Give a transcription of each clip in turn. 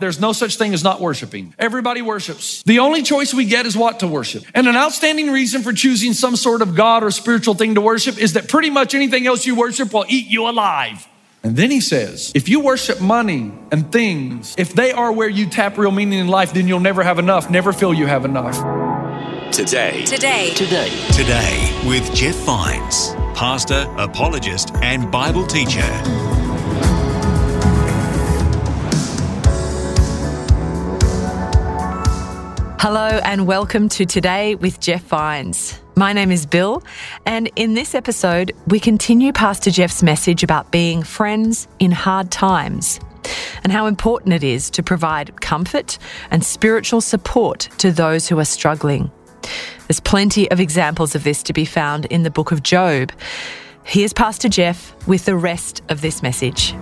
There's no such thing as not worshiping. Everybody worships. The only choice we get is what to worship. And an outstanding reason for choosing some sort of God or spiritual thing to worship is that pretty much anything else you worship will eat you alive. And then he says, if you worship money and things, if they are where you tap real meaning in life, then you'll never have enough, never feel you have enough. Today. Today. Today. Today with Jeff Vines, pastor, apologist, and Bible teacher. Hello and welcome to Today with Jeff Vines. My name is Bill, and in this episode, we continue Pastor Jeff's message about being friends in hard times and how important it is to provide comfort and spiritual support to those who are struggling. There's plenty of examples of this to be found in the book of Job. Here's Pastor Jeff with the rest of this message.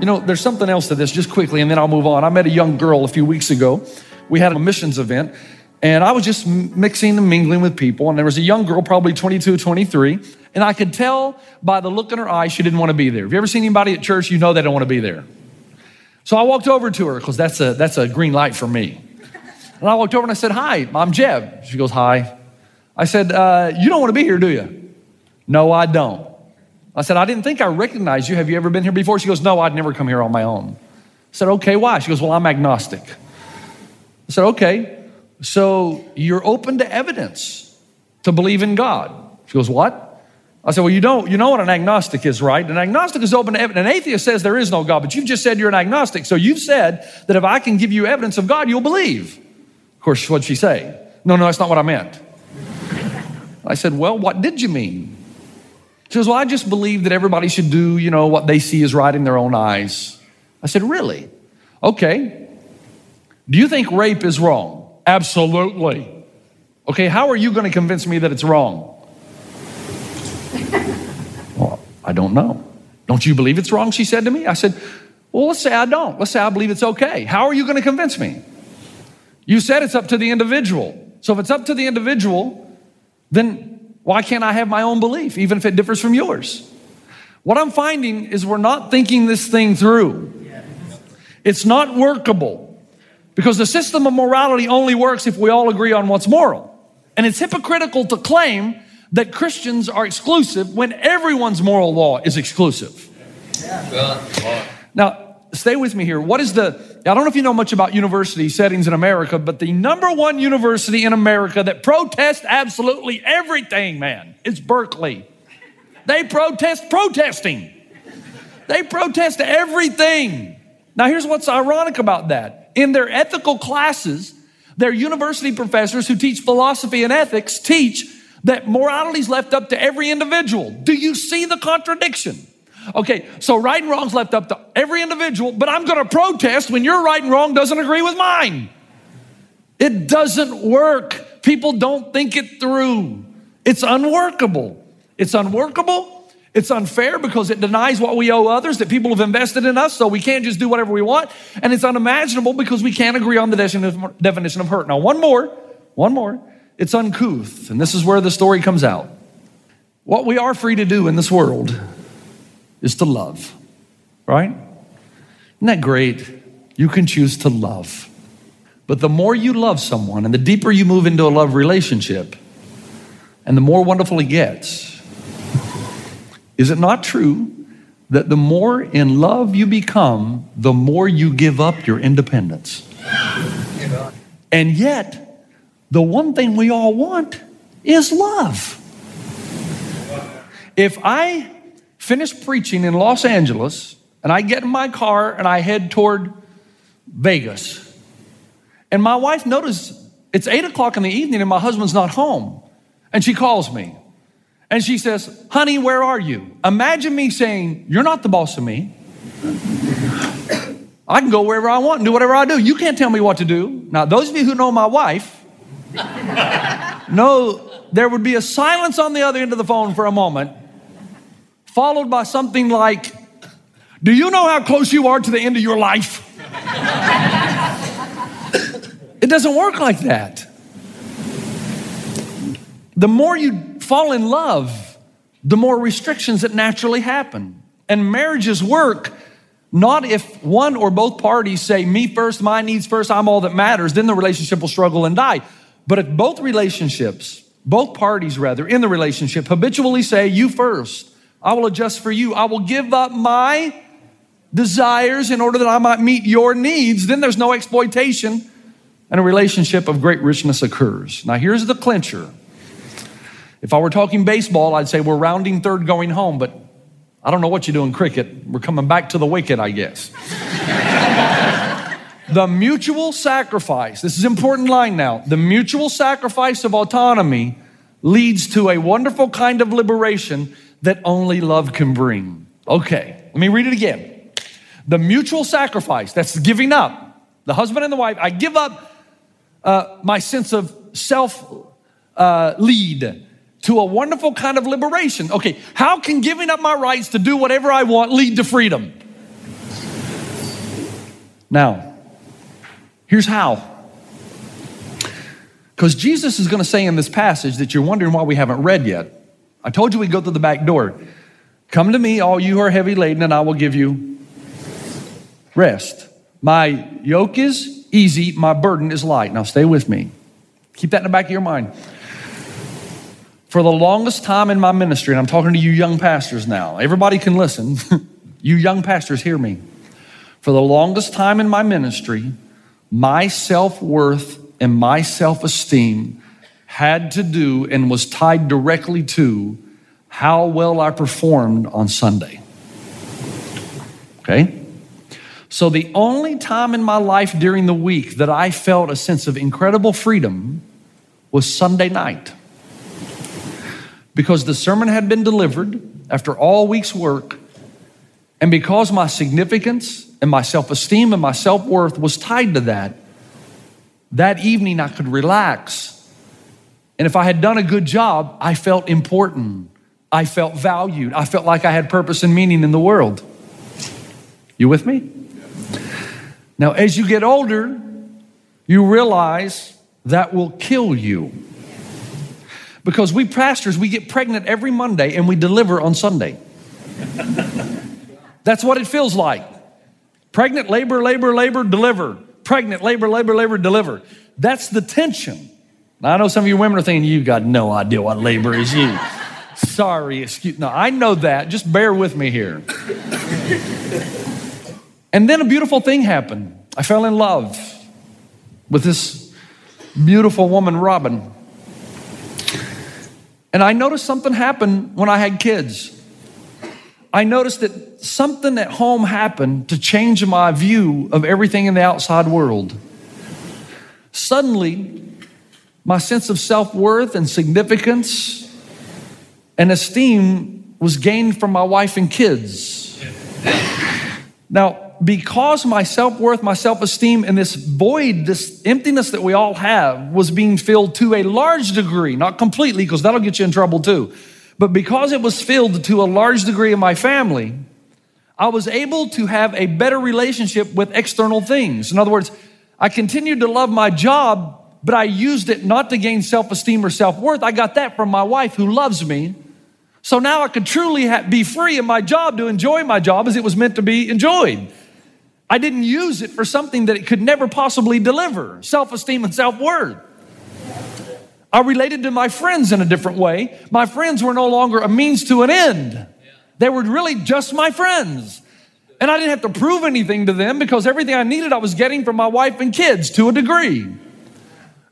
You know, there's something else to this, just quickly, and then I'll move on. I met a young girl a few weeks ago. We had a missions event, and I was just mixing and mingling with people, and there was a young girl, probably 22, 23, and I could tell by the look in her eyes she didn't want to be there. Have you ever seen anybody at church, you know they don't want to be there? So I walked over to her, because that's a, that's a green light for me. And I walked over and I said, Hi, I'm Jeff. She goes, Hi. I said, uh, You don't want to be here, do you? No, I don't. I said, I didn't think I recognized you. Have you ever been here before? She goes, No, I'd never come here on my own. I said, Okay, why? She goes, Well, I'm agnostic. I said, Okay, so you're open to evidence to believe in God. She goes, What? I said, Well, you don't, you know what an agnostic is, right? An agnostic is open to evidence. An atheist says there is no God, but you've just said you're an agnostic. So you've said that if I can give you evidence of God, you'll believe. Of course, what'd she say? No, no, that's not what I meant. I said, Well, what did you mean? She goes, Well, I just believe that everybody should do, you know, what they see is right in their own eyes. I said, Really? Okay. Do you think rape is wrong? Absolutely. Okay, how are you going to convince me that it's wrong? well, I don't know. Don't you believe it's wrong? She said to me. I said, Well, let's say I don't. Let's say I believe it's okay. How are you going to convince me? You said it's up to the individual. So if it's up to the individual, then why can't I have my own belief, even if it differs from yours? What I'm finding is we're not thinking this thing through. It's not workable because the system of morality only works if we all agree on what's moral. And it's hypocritical to claim that Christians are exclusive when everyone's moral law is exclusive. Now, stay with me here. What is the, I don't know if you know much about university settings in America, but the number one university in America that protests absolutely everything, man, is Berkeley. They protest protesting. They protest everything. Now, here's what's ironic about that. In their ethical classes, their university professors who teach philosophy and ethics teach that morality is left up to every individual. Do you see the contradiction? Okay, so right and wrong's left up to every individual, but I'm to protest when your right and wrong doesn't agree with mine. It doesn't work. People don't think it through. It's unworkable. It's unworkable. It's unfair because it denies what we owe others that people have invested in us, so we can't just do whatever we want. And it's unimaginable because we can't agree on the definition of hurt. Now, one more, one more. It's uncouth, and this is where the story comes out. What we are free to do in this world is to love, right? Isn't that great? You can choose to love. But the more you love someone and the deeper you move into a love relationship, and the more wonderful it gets, is it not true that the more in love you become, the more you give up your independence? And yet, the one thing we all want is love. If I finish preaching in Los Angeles, and I get in my car and I head toward Vegas. And my wife noticed it's eight o'clock in the evening and my husband's not home. And she calls me and she says, Honey, where are you? Imagine me saying, You're not the boss of me. I can go wherever I want and do whatever I do. You can't tell me what to do. Now, those of you who know my wife know there would be a silence on the other end of the phone for a moment, followed by something like, Do you know how close you are to the end of your life? it doesn't work like that. The more you fall in love, the more restrictions that naturally happen. And marriages work not if one or both parties say, me first, my needs first, I'm all that matters, then the relationship will struggle and die. But if both relationships, both parties rather, in the relationship habitually say, you first, I will adjust for you, I will give up my desires in order that I might meet your needs, then there's no exploitation and a relationship of great richness occurs. Now, here's the clincher. If I were talking baseball, I'd say we're rounding third going home, but I don't know what you do in cricket. We're coming back to the wicket, I guess. the mutual sacrifice, this is important line now. The mutual sacrifice of autonomy leads to a wonderful kind of liberation that only love can bring. Okay, let me read it again. The mutual sacrifice, that's giving up. The husband and the wife, I give up uh, my sense of self uh, lead to a wonderful kind of liberation. Okay, how can giving up my rights to do whatever I want lead to freedom? Now, here's how. Because Jesus is going to say in this passage that you're wondering why we haven't read yet. I told you we'd go through the back door. Come to me, all you who are heavy laden, and I will give you rest. My yoke is easy, my burden is light. Now stay with me. Keep that in the back of your mind. For the longest time in my ministry, and I'm talking to you young pastors now, everybody can listen. you young pastors, hear me. For the longest time in my ministry, my self worth and my self esteem had to do and was tied directly to how well I performed on Sunday. Okay? So, the only time in my life during the week that I felt a sense of incredible freedom was Sunday night because the sermon had been delivered after all week's work, and because my significance and my self esteem and my self worth was tied to that, that evening I could relax. And if I had done a good job, I felt important. I felt valued. I felt like I had purpose and meaning in the world. You with me? Now, as you get older, you realize that will kill you. Because we pastors, we get pregnant every Monday and we deliver on Sunday. That's what it feels like. Pregnant, labor, labor, labor, deliver. Pregnant, labor, labor, labor, deliver. That's the tension. Now, I know some of you women are thinking, you've got no idea what labor is you. Sorry, excuse No, I know that. Just bear with me here. and then a beautiful thing happened. I fell in love with this beautiful woman, Robin. And I noticed something happen when I had kids. I noticed that something at home happened to change my view of everything in the outside world. Suddenly, my sense of self worth and significance and esteem was gained from my wife and kids. Now, because my self worth, my self esteem, and this void, this emptiness that we all have was being filled to a large degree, not completely, because that'll get you in trouble too, but because it was filled to a large degree in my family, I was able to have a better relationship with external things. In other words, I continued to love my job, but I used it not to gain self esteem or self worth. I got that from my wife who loves me. So now I could truly ha- be free in my job to enjoy my job as it was meant to be enjoyed. I didn't use it for something that it could never possibly deliver self esteem and self worth. I related to my friends in a different way. My friends were no longer a means to an end, they were really just my friends. And I didn't have to prove anything to them because everything I needed I was getting from my wife and kids to a degree.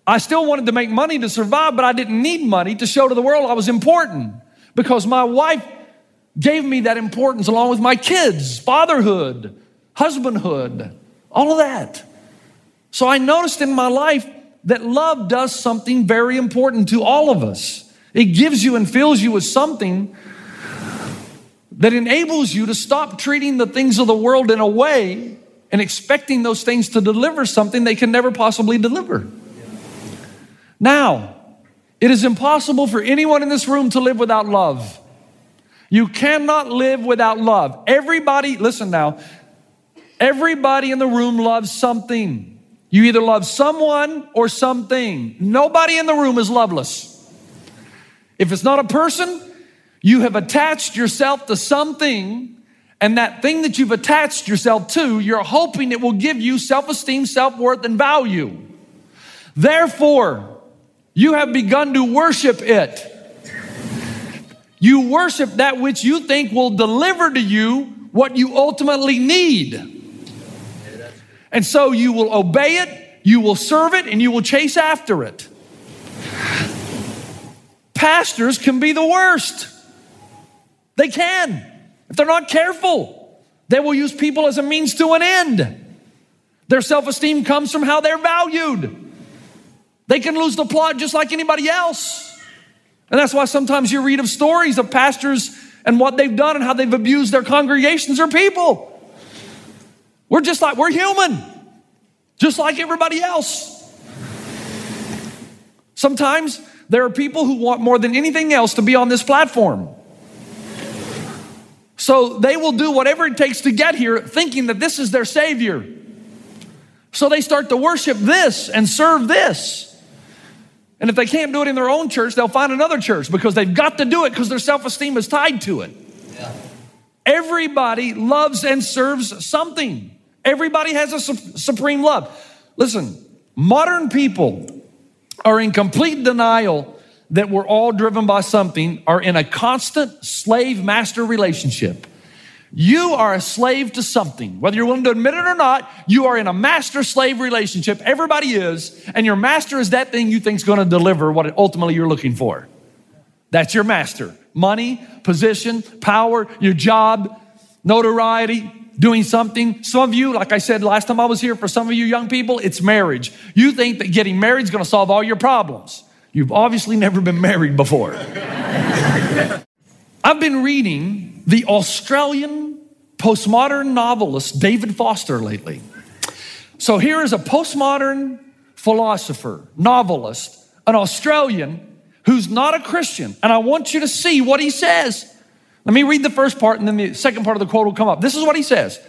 I still wanted to make money to survive, but I didn't need money to show to the world I was important because my wife gave me that importance along with my kids, fatherhood, husbandhood, all of that. So I noticed in my life that love does something very important to all of us. It gives you and fills you with something that enables you to stop treating the things of the world in a way and expecting those things to deliver something they can never possibly deliver. Now, it is impossible for anyone in this room to live without love. You cannot live without love. Everybody, listen now, everybody in the room loves something. You either love someone or something. Nobody in the room is loveless. If it's not a person, you have attached yourself to something, and that thing that you've attached yourself to, you're hoping it will give you self esteem, self worth, and value. Therefore, you have begun to worship it. You worship that which you think will deliver to you what you ultimately need. And so you will obey it, you will serve it, and you will chase after it. Pastors can be the worst. They can. If they're not careful, they will use people as a means to an end. Their self esteem comes from how they're valued. They can lose the plot just like anybody else. And that's why sometimes you read of stories of pastors and what they've done and how they've abused their congregations or people. We're just like, we're human, just like everybody else. Sometimes there are people who want more than anything else to be on this platform. So they will do whatever it takes to get here thinking that this is their Savior. So they start to worship this and serve this. And if they can't do it in their own church, they'll find another church because they've got to do it because their self esteem is tied to it. Yeah. Everybody loves and serves something. Everybody has a su- supreme love. Listen, modern people are in complete denial that we're all driven by something, are in a constant slave master relationship. You are a slave to something. Whether you're willing to admit it or not, you are in a master slave relationship. Everybody is. And your master is that thing you think is going to deliver what ultimately you're looking for. That's your master. Money, position, power, your job, notoriety, doing something. Some of you, like I said last time I was here, for some of you young people, it's marriage. You think that getting married is going to solve all your problems. You've obviously never been married before. I've been reading the Australian postmodern novelist David Foster lately. So here is a postmodern philosopher, novelist, an Australian who's not a Christian. And I want you to see what he says. Let me read the first part and then the second part of the quote will come up. This is what he says.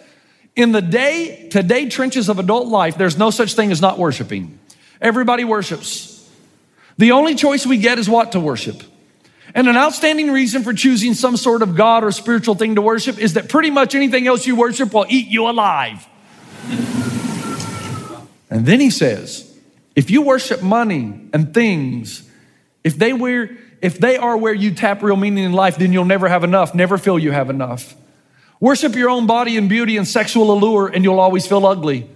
In the day to day trenches of adult life, there's no such thing as not worshiping. Everybody worships. The only choice we get is what to worship. And an outstanding reason for choosing some sort of God or spiritual thing to worship is that pretty much anything else you worship will eat you alive. And then he says, if you worship money and things, if they were, if they are where you tap real meaning in life, then you'll never have enough, never feel you have enough. Worship your own body and beauty and sexual allure, and you'll always feel ugly.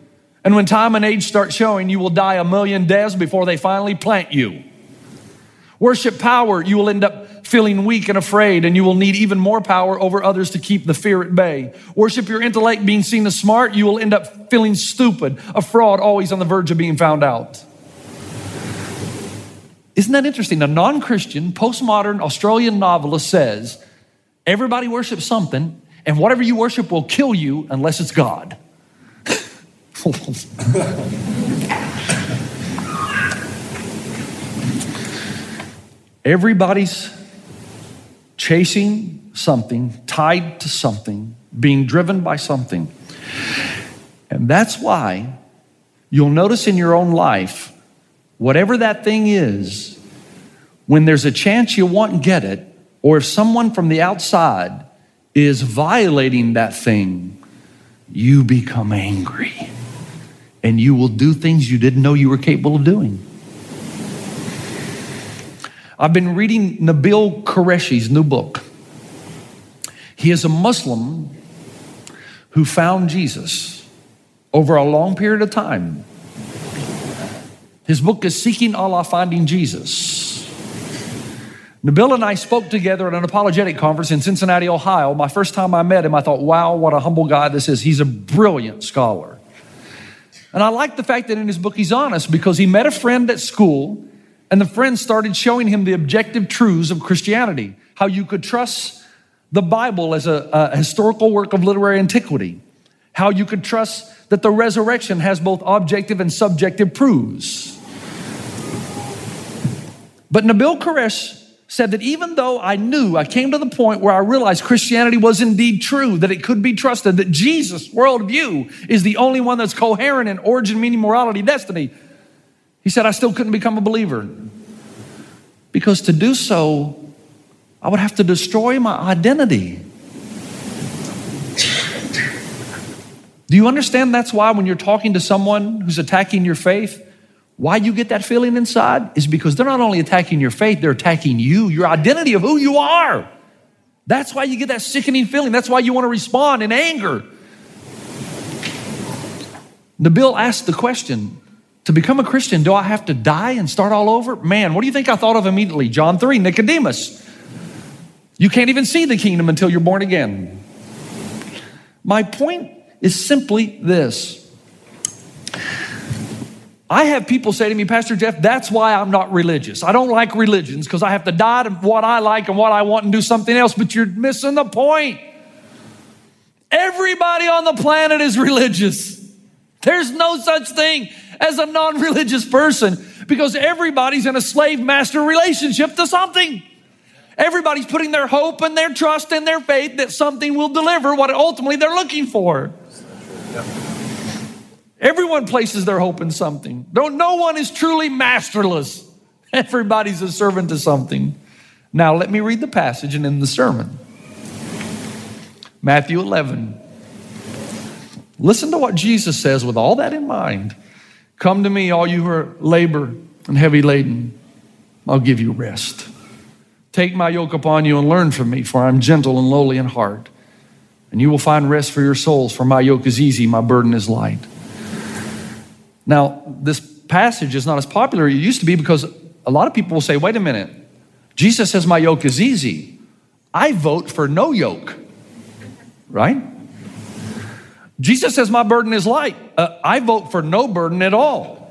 And when time and age start showing, you will die a million deaths before they finally plant you. Worship power, you will end up feeling weak and afraid, and you will need even more power over others to keep the fear at bay. Worship your intellect, being seen as smart, you will end up feeling stupid, a fraud, always on the verge of being found out. Isn't that interesting? A non Christian, postmodern Australian novelist says everybody worships something, and whatever you worship will kill you unless it's God. Everybody's chasing something, tied to something, being driven by something. And that's why you'll notice in your own life, whatever that thing is, when there's a chance you and get it, or if someone from the outside is violating that thing, you become angry and you will do things you didn't know you were capable of doing. I've been reading Nabeel Qureshi's new book. He is a Muslim who found Jesus over a long period of time. His book is Seeking Allah, Finding Jesus. Nabeel and I spoke together at an apologetic conference in Cincinnati, Ohio. My first time I met him, I thought, wow, what a humble guy this is. He's a brilliant scholar. And I like the fact that in his book he's honest because he met a friend at school and the friend started showing him the objective truths of Christianity, how you could trust the Bible as a, a historical work of literary antiquity, how you could trust that the resurrection has both objective and subjective proofs. But Nabeel Qureshi said that even though I knew, I came to the point where I realized Christianity was indeed true, that it could be trusted, that Jesus' worldview is the only one that's coherent in origin, meaning, morality, destiny. He said, I still couldn't become a believer. Because to do so, I would have to destroy my identity. Do you understand that's why when you're talking to someone who's attacking your faith, why you get that feeling inside is because they're not only attacking your faith, they're attacking you, your identity of who you are. That's why you get that sickening feeling. That's why you want to respond in anger. Nabeel asked the question to become a Christian, do I have to die and start all over? Man, what do you think I thought of immediately? John 3, Nicodemus. You can't even see the kingdom until you're born again. My point is simply this I have people say to me, Pastor Jeff, that's why I'm not religious. I don't like religions because I have to die to what I like and what I want and do something else, but you're missing the point. Everybody on the planet is religious. There's no such thing as a non religious person because everybody's in a slave master relationship to something. Everybody's putting their hope and their trust and their faith that something will deliver what ultimately they're looking for. Everyone places their hope in something. No, no one is truly masterless. Everybody's a servant to something. Now, let me read the passage and end the sermon. Matthew 11. Listen to what Jesus says with all that in mind. Come to me, all you who are labor and heavy laden. I'll give you rest. Take my yoke upon you and learn from me, for I'm gentle and lowly in heart. And you will find rest for your souls, for my yoke is easy, my burden is light. Now, this passage is not as popular as it used to be because a lot of people will say, wait a minute, Jesus says my yoke is easy. I vote for no yoke, right? Jesus says my burden is light. Uh, I vote for no burden at all.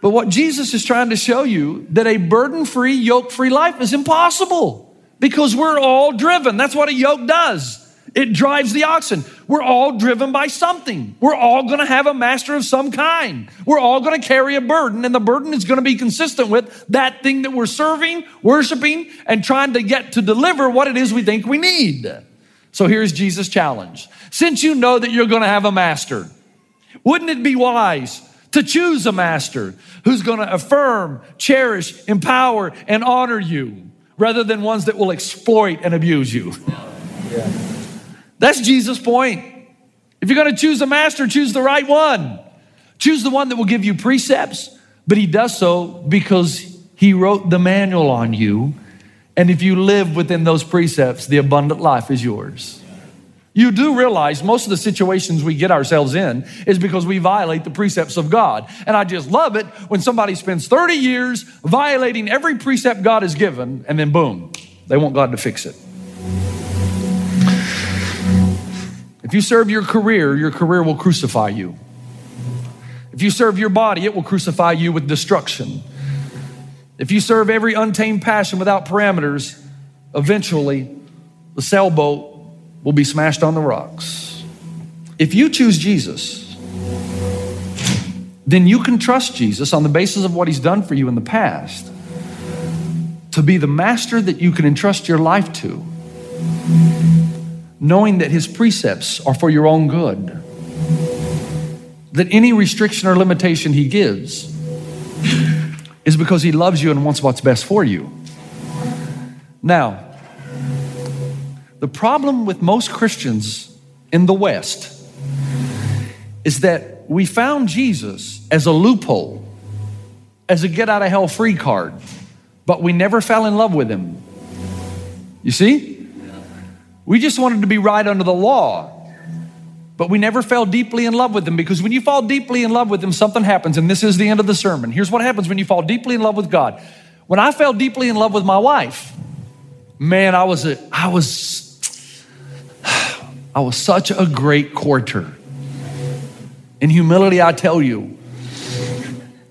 But what Jesus is trying to show you that a burden free, yoke free life is impossible because we're all driven. That's what a yoke does. It drives the oxen. We're all driven by something. We're all going to have a master of some kind. We're all going to carry a burden, and the burden is going to be consistent with that thing that we're serving, worshiping, and trying to get to deliver what it is we think we need. So here's Jesus' challenge. Since you know that you're going to have a master, wouldn't it be wise to choose a master who's going to affirm, cherish, empower, and honor you rather than ones that will exploit and abuse you? Yeah. That's Jesus' point. If you're going to choose a master, choose the right one. Choose the one that will give you precepts, but he does so because he wrote the manual on you. And if you live within those precepts, the abundant life is yours. You do realize most of the situations we get ourselves in is because we violate the precepts of God. And I just love it when somebody spends 30 years violating every precept God has given, and then boom, they want God to fix it. If you serve your career, your career will crucify you. If you serve your body, it will crucify you with destruction. If you serve every untamed passion without parameters, eventually the sailboat will be smashed on the rocks. If you choose Jesus, then you can trust Jesus on the basis of what he's done for you in the past to be the master that you can entrust your life to knowing that His precepts are for your own good. That any restriction or limitation He gives is because He loves you and wants what's best for you. Now, the problem with most Christians in the West is that we found Jesus as a loophole, as a get out of hell free card, but we never fell in love with Him. You see? We just wanted to be right under the law. But we never fell deeply in love with them because when you fall deeply in love with them, something happens. And this is the end of the sermon. Here's what happens when you fall deeply in love with God. When I fell deeply in love with my wife, man, I was a, I was, I was such a great courter. In humility, I tell you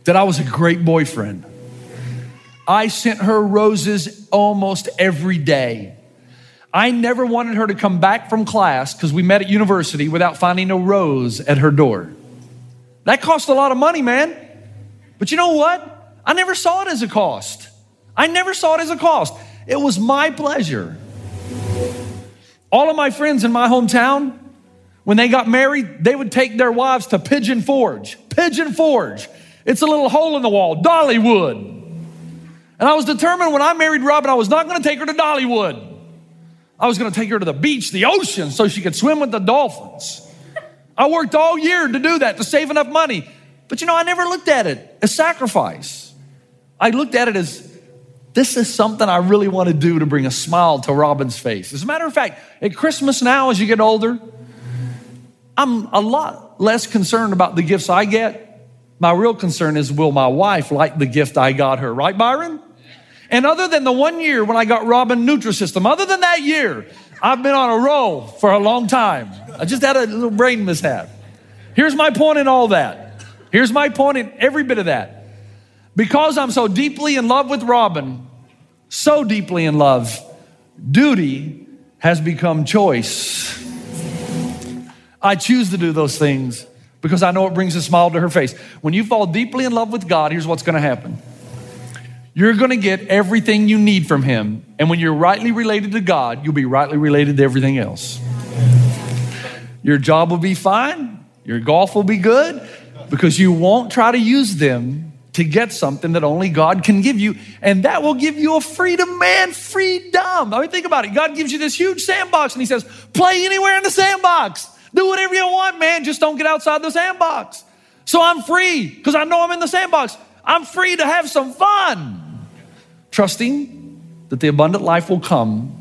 that I was a great boyfriend. I sent her roses almost every day. I never wanted her to come back from class because we met at university without finding a rose at her door. That cost a lot of money, man. But you know what? I never saw it as a cost. I never saw it as a cost. It was my pleasure. All of my friends in my hometown, when they got married, they would take their wives to Pigeon Forge. Pigeon Forge. It's a little hole in the wall, Dollywood. And I was determined when I married Robin, I was not going to take her to Dollywood. I was going to take her to the beach, the ocean, so she could swim with the dolphins. I worked all year to do that, to save enough money. But you know, I never looked at it as sacrifice. I looked at it as this is something I really want to do to bring a smile to Robin's face. As a matter of fact, at Christmas now, as you get older, I'm a lot less concerned about the gifts I get. My real concern is will my wife like the gift I got her, right, Byron? And other than the one year when I got Robin Nutrisystem, other than that year, I've been on a roll for a long time. I just had a little brain mishap. Here's my point in all that. Here's my point in every bit of that. Because I'm so deeply in love with Robin, so deeply in love, duty has become choice. I choose to do those things because I know it brings a smile to her face. When you fall deeply in love with God, here's what's going to happen. You're going to get everything you need from Him. And when you're rightly related to God, you'll be rightly related to everything else. Your job will be fine. Your golf will be good because you won't try to use them to get something that only God can give you. And that will give you a freedom, man, freedom. I mean, think about it. God gives you this huge sandbox and He says, play anywhere in the sandbox. Do whatever you want, man. Just don't get outside the sandbox. So I'm free because I know I'm in the sandbox. I'm free to have some fun, trusting that the abundant life will come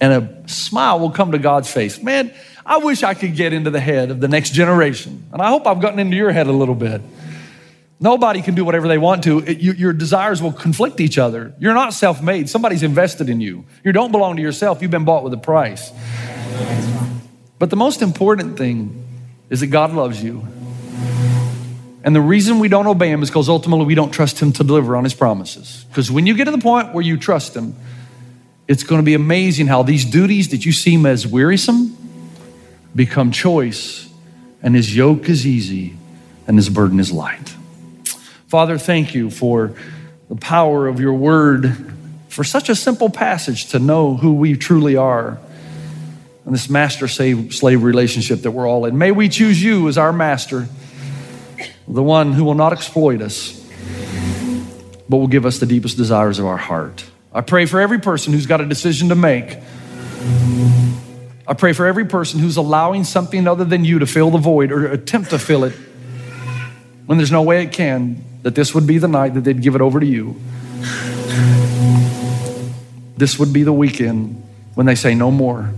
and a smile will come to God's face. Man, I wish I could get into the head of the next generation. And I hope I've gotten into your head a little bit. Nobody can do whatever they want to. It, you, your desires will conflict each other. You're not self made, somebody's invested in you. You don't belong to yourself, you've been bought with a price. But the most important thing is that God loves you. And the reason we don't obey Him is because ultimately we don't trust Him to deliver on His promises. Because when you get to the point where you trust Him, it's going to be amazing how these duties that you seem as wearisome become choice, and His yoke is easy and His burden is light. Father, thank you for the power of your word, for such a simple passage to know who we truly are and this master slave relationship that we're all in. May we choose you as our master, the one who will not exploit us, but will give us the deepest desires of our heart. I pray for every person who's got a decision to make. I pray for every person who's allowing something other than you to fill the void or attempt to fill it when there's no way it can, that this would be the night that they'd give it over to you. This would be the weekend when they say, No more.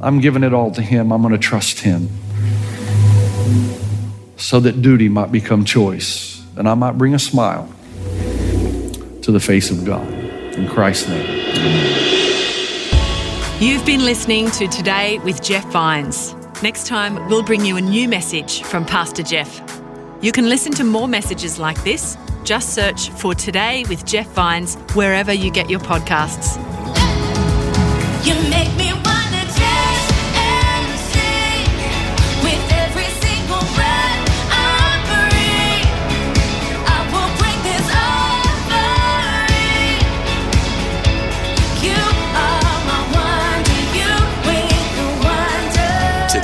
I'm giving it all to Him. I'm going to trust Him so that duty might become choice and I might bring a smile to the face of God. In Christ's name. You've been listening to Today with Jeff Vines. Next time, we'll bring you a new message from Pastor Jeff. You can listen to more messages like this. Just search for Today with Jeff Vines wherever you get your podcasts. You